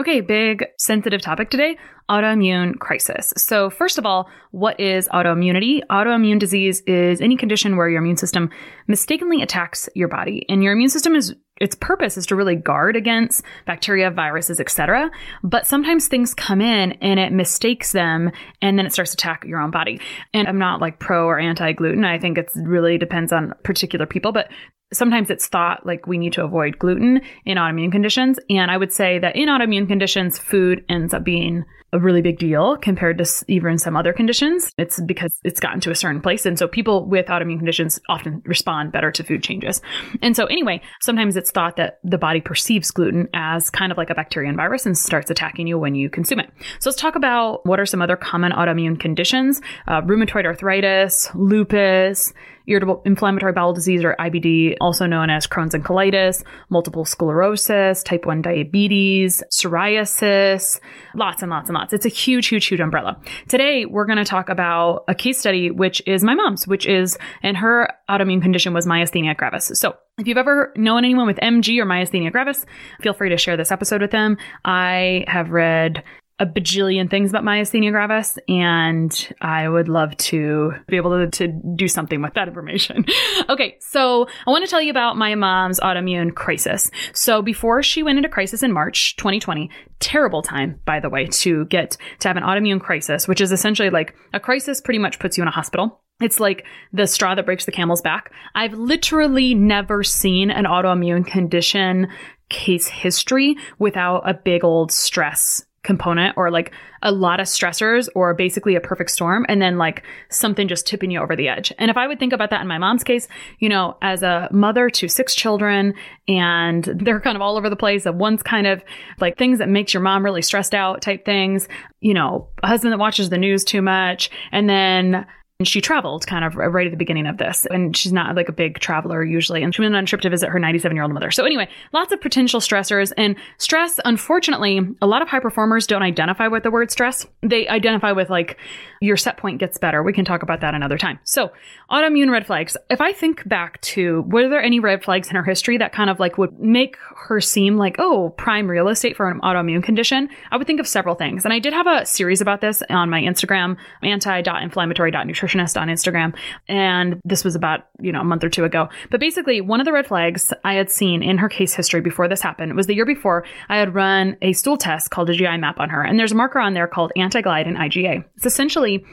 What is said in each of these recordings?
Okay, big sensitive topic today autoimmune crisis. So, first of all, what is autoimmunity? Autoimmune disease is any condition where your immune system mistakenly attacks your body, and your immune system is its purpose is to really guard against bacteria, viruses, etc. But sometimes things come in and it mistakes them and then it starts to attack your own body. And I'm not like pro or anti gluten. I think it really depends on particular people, but sometimes it's thought like we need to avoid gluten in autoimmune conditions. And I would say that in autoimmune conditions, food ends up being a really big deal compared to even some other conditions. It's because it's gotten to a certain place. And so people with autoimmune conditions often respond better to food changes. And so anyway, sometimes it's thought that the body perceives gluten as kind of like a bacteria and virus and starts attacking you when you consume it. So let's talk about what are some other common autoimmune conditions. Uh, rheumatoid arthritis, lupus, irritable inflammatory bowel disease or IBD, also known as Crohn's and colitis, multiple sclerosis, type 1 diabetes, psoriasis, lots and lots and lots. It's a huge, huge, huge umbrella. Today, we're going to talk about a case study, which is my mom's, which is, and her autoimmune condition was myasthenia gravis. So if you've ever known anyone with MG or myasthenia gravis, feel free to share this episode with them. I have read a bajillion things about myasthenia gravis, and I would love to be able to, to do something with that information. okay, so I want to tell you about my mom's autoimmune crisis. So before she went into crisis in March 2020, terrible time, by the way, to get to have an autoimmune crisis, which is essentially like a crisis pretty much puts you in a hospital. It's like the straw that breaks the camel's back. I've literally never seen an autoimmune condition case history without a big old stress component or like a lot of stressors or basically a perfect storm and then like something just tipping you over the edge. And if I would think about that in my mom's case, you know, as a mother to six children and they're kind of all over the place of one's kind of like things that makes your mom really stressed out type things, you know, a husband that watches the news too much and then and she traveled kind of right at the beginning of this. And she's not like a big traveler usually. And she went on a trip to visit her 97 year old mother. So anyway, lots of potential stressors and stress. Unfortunately, a lot of high performers don't identify with the word stress. They identify with like your set point gets better. We can talk about that another time. So autoimmune red flags. If I think back to were there any red flags in her history that kind of like would make her seem like, oh, prime real estate for an autoimmune condition, I would think of several things. And I did have a series about this on my Instagram, anti.inflammatory.nutrition nutritionist on Instagram. And this was about, you know, a month or two ago. But basically, one of the red flags I had seen in her case history before this happened was the year before I had run a stool test called a GI map on her. And there's a marker on there called anti-gliadin IgA. It's essentially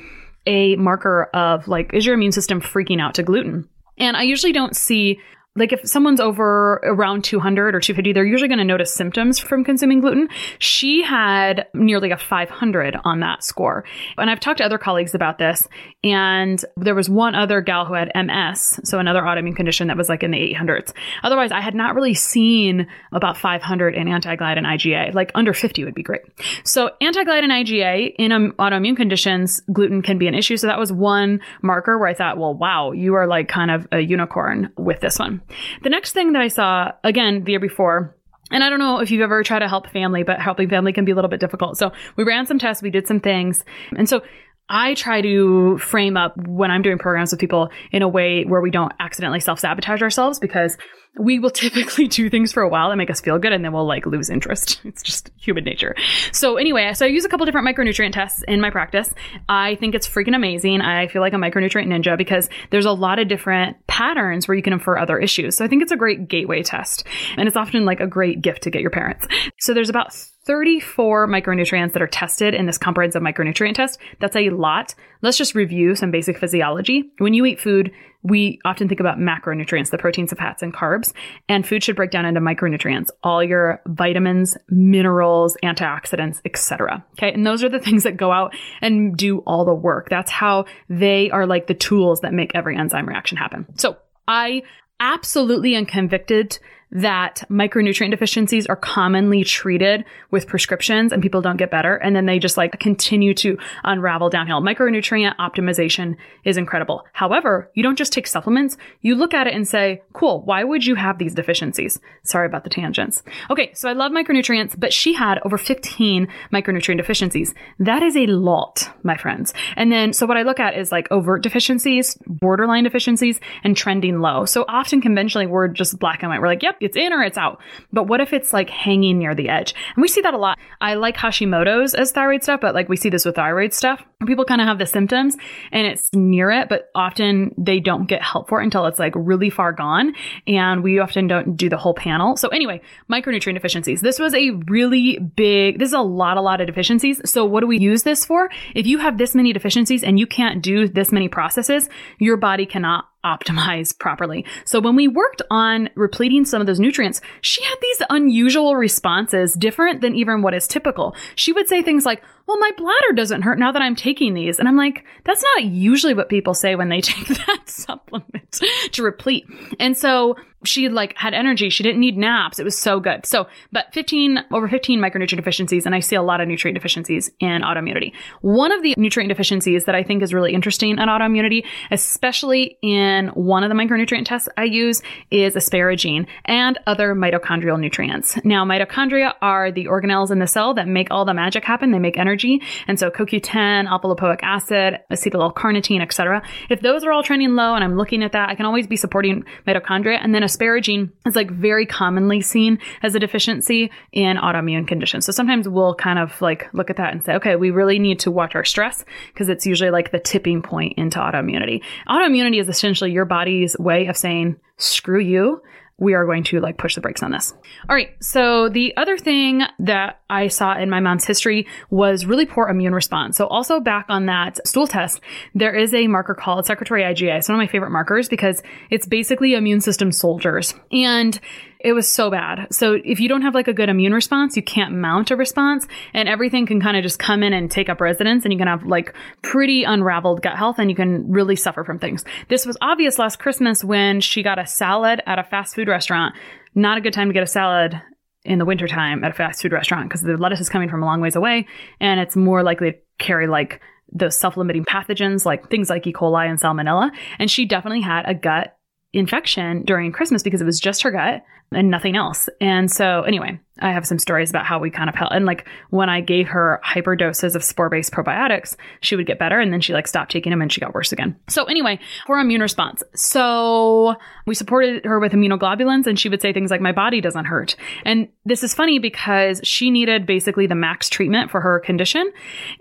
a marker of like, is your immune system freaking out to gluten? And I usually don't see like if someone's over around 200 or 250 they're usually going to notice symptoms from consuming gluten. She had nearly a 500 on that score. And i've talked to other colleagues about this and there was one other gal who had ms so another autoimmune condition that was like in the 800s otherwise i had not really seen about 500 in anti-gliadin iga like under 50 would be great. So anti-gliadin iga in um, autoimmune conditions gluten can be an issue. So that was one marker where i thought well wow you are like kind of a unicorn with this one the next thing that I saw, again, the year before, and I don't know if you've ever tried to help family, but helping family can be a little bit difficult. So we ran some tests, we did some things. And so I try to frame up when I'm doing programs with people in a way where we don't accidentally self sabotage ourselves because we will typically do things for a while that make us feel good and then we'll like lose interest. It's just human nature. So anyway, so I use a couple different micronutrient tests in my practice. I think it's freaking amazing. I feel like a micronutrient ninja because there's a lot of different patterns where you can infer other issues. So I think it's a great gateway test and it's often like a great gift to get your parents. So there's about 34 micronutrients that are tested in this comprehensive micronutrient test. That's a lot. Let's just review some basic physiology. When you eat food, we often think about macronutrients, the proteins, fats, and carbs. And food should break down into micronutrients, all your vitamins, minerals, antioxidants, etc. Okay. And those are the things that go out and do all the work. That's how they are like the tools that make every enzyme reaction happen. So I absolutely am convicted that micronutrient deficiencies are commonly treated with prescriptions and people don't get better. And then they just like continue to unravel downhill. Micronutrient optimization is incredible. However, you don't just take supplements. You look at it and say, cool, why would you have these deficiencies? Sorry about the tangents. Okay. So I love micronutrients, but she had over 15 micronutrient deficiencies. That is a lot, my friends. And then, so what I look at is like overt deficiencies, borderline deficiencies, and trending low. So often conventionally we're just black and white. We're like, yep, it's in or it's out. But what if it's like hanging near the edge? And we see that a lot. I like Hashimoto's as thyroid stuff, but like we see this with thyroid stuff. People kind of have the symptoms and it's near it, but often they don't get help for it until it's like really far gone. And we often don't do the whole panel. So anyway, micronutrient deficiencies. This was a really big, this is a lot, a lot of deficiencies. So what do we use this for? If you have this many deficiencies and you can't do this many processes, your body cannot optimize properly. So when we worked on repleting some of those nutrients, she had these unusual responses, different than even what is typical. She would say things like, well, my bladder doesn't hurt now that I'm taking these. And I'm like, that's not usually what people say when they take that supplement to replete. And so she like had energy. She didn't need naps. It was so good. So, but 15, over 15 micronutrient deficiencies. And I see a lot of nutrient deficiencies in autoimmunity. One of the nutrient deficiencies that I think is really interesting in autoimmunity, especially in one of the micronutrient tests I use is asparagine and other mitochondrial nutrients. Now, mitochondria are the organelles in the cell that make all the magic happen. They make energy. And so CoQ10, alpha lipoic acid, acetyl L-carnitine, etc. If those are all trending low and I'm looking at that, I can always be supporting mitochondria and then asparagine is like very commonly seen as a deficiency in autoimmune conditions. So sometimes we'll kind of like look at that and say, okay, we really need to watch our stress because it's usually like the tipping point into autoimmunity. Autoimmunity is essentially your body's way of saying, screw you we are going to like push the brakes on this. All right. So the other thing that I saw in my mom's history was really poor immune response. So also back on that stool test, there is a marker called secretory IgA. It's one of my favorite markers because it's basically immune system soldiers. And it was so bad. So if you don't have like a good immune response, you can't mount a response and everything can kind of just come in and take up residence and you can have like pretty unraveled gut health and you can really suffer from things. This was obvious last Christmas when she got a salad at a fast food restaurant. Not a good time to get a salad in the wintertime at a fast food restaurant because the lettuce is coming from a long ways away and it's more likely to carry like those self-limiting pathogens like things like E. coli and salmonella. And she definitely had a gut infection during Christmas because it was just her gut and nothing else. And so, anyway, I have some stories about how we kind of helped. And like when I gave her hyper doses of spore based probiotics, she would get better. And then she like stopped taking them and she got worse again. So, anyway, for immune response. So, we supported her with immunoglobulins and she would say things like, My body doesn't hurt. And this is funny because she needed basically the max treatment for her condition.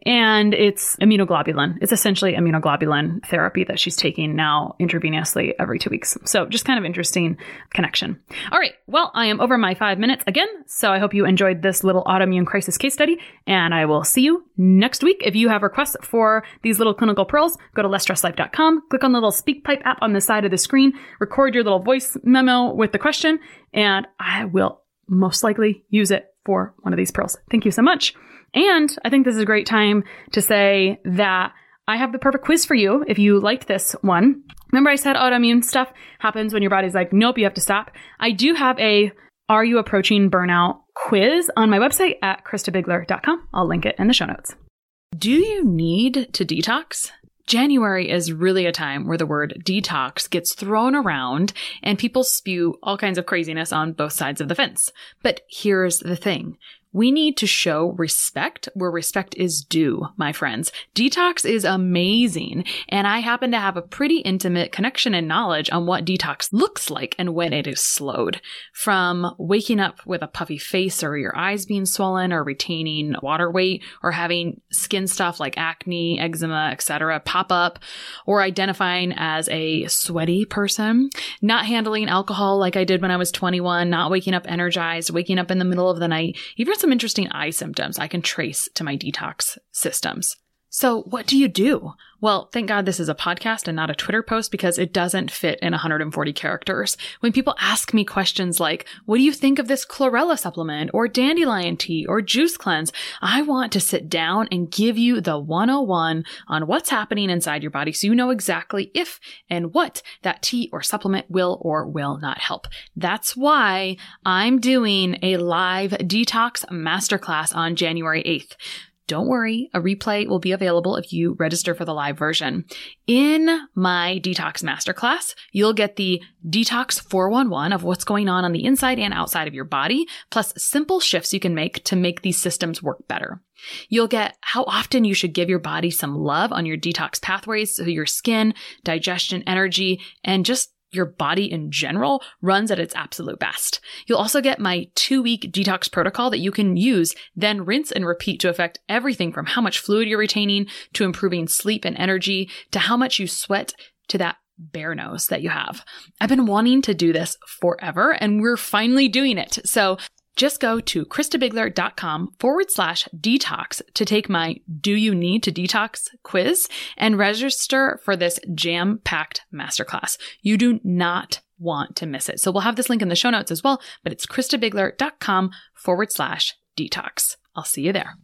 And it's immunoglobulin. It's essentially immunoglobulin therapy that she's taking now intravenously every two weeks. So, just kind of interesting connection. All right. Well, I am over my five minutes again. So I hope you enjoyed this little autoimmune crisis case study, and I will see you next week. If you have requests for these little clinical pearls, go to lessstresslife.com, click on the little SpeakPipe app on the side of the screen, record your little voice memo with the question, and I will most likely use it for one of these pearls. Thank you so much. And I think this is a great time to say that I have the perfect quiz for you if you liked this one. Remember I said autoimmune stuff happens when your body's like, nope, you have to stop. I do have a are you approaching burnout quiz on my website at christabiegler.com. I'll link it in the show notes. Do you need to detox? January is really a time where the word detox gets thrown around and people spew all kinds of craziness on both sides of the fence. But here's the thing We need to show respect where respect is due, my friends. Detox is amazing, and I happen to have a pretty intimate connection and knowledge on what detox looks like and when it is slowed. From waking up with a puffy face or your eyes being swollen or retaining water weight or having skin stuff like acne, eczema, etc. pop up or identifying as a sweaty person, not handling alcohol like I did when I was 21, not waking up energized, waking up in the middle of the night, even some interesting eye symptoms I can trace to my detox systems. So, what do you do? Well, thank God this is a podcast and not a Twitter post because it doesn't fit in 140 characters. When people ask me questions like, what do you think of this chlorella supplement or dandelion tea or juice cleanse? I want to sit down and give you the 101 on what's happening inside your body so you know exactly if and what that tea or supplement will or will not help. That's why I'm doing a live detox masterclass on January 8th. Don't worry, a replay will be available if you register for the live version. In my detox masterclass, you'll get the detox 411 of what's going on on the inside and outside of your body, plus simple shifts you can make to make these systems work better. You'll get how often you should give your body some love on your detox pathways so your skin, digestion, energy, and just your body in general runs at its absolute best. You'll also get my two week detox protocol that you can use, then rinse and repeat to affect everything from how much fluid you're retaining to improving sleep and energy to how much you sweat to that bear nose that you have. I've been wanting to do this forever and we're finally doing it. So just go to christabiegler.com forward slash detox to take my Do You Need to Detox quiz and register for this jam packed masterclass. You do not want to miss it. So we'll have this link in the show notes as well, but it's christabiegler.com forward slash detox. I'll see you there.